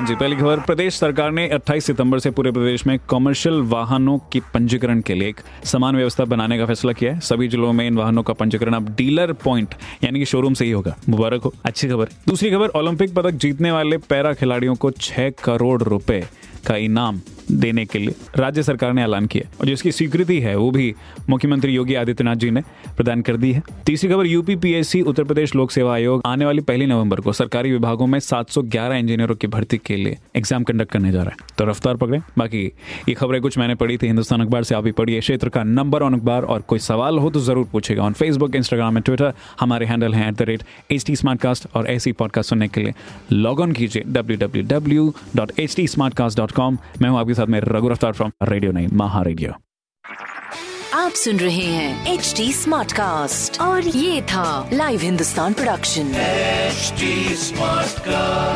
हाँ जी, पहली खबर, प्रदेश सरकार ने 28 सितंबर से पूरे प्रदेश में कमर्शियल वाहनों के पंजीकरण के लिए एक समान व्यवस्था बनाने का फैसला किया है। सभी जिलों में इन वाहनों का पंजीकरण अब डीलर पॉइंट यानी कि शोरूम से ही होगा। मुबारक हो। अच्छी खबर। दूसरी खबर ओलंपिक पदक जीतने वाले पैरा खिलाड़ियों को छह करोड़ रुपए का इनाम। देने के लिए। राज्य सरकार ने ऐलान किया और जिसकी स्वीकृति है, वो भी मुख्यमंत्री योगी आदित्यनाथ जी ने प्रदान कर दी है। तीसरी खबर, यूपी पीएससी, उत्तर प्रदेश लोक सेवा आयोग आने वाली पहली नवंबर को सरकारी विभागों में 711 इंजीनियरों की भर्ती के लिए एग्ज़ाम कंडक्ट करने जा रहा है। तो रफ्तार पकड़े। बाकी ये खबरें कुछ मैंने पढ़ी थी, हिंदुस्तान अखबार से आप भी पढ़िए। क्षेत्र का नंबर ऑन अखबार और कोई सवाल हो तो ज़रूर पूछेगा। On Facebook Instagram and Twitter हमारे हैंडल है at the rate H T और ऐसी पॉडकास्ट सुनने के लिए लॉग ऑन कीजिए W W W dot H T मैं हूँ आपके साथ में रघु रफ्तार फ्रॉम रेडियो नहीं महा रेडियो आप सुन रहे हैं एच डी स्मार्ट कास्ट और ये था Live Hindustan production smart Smartcast.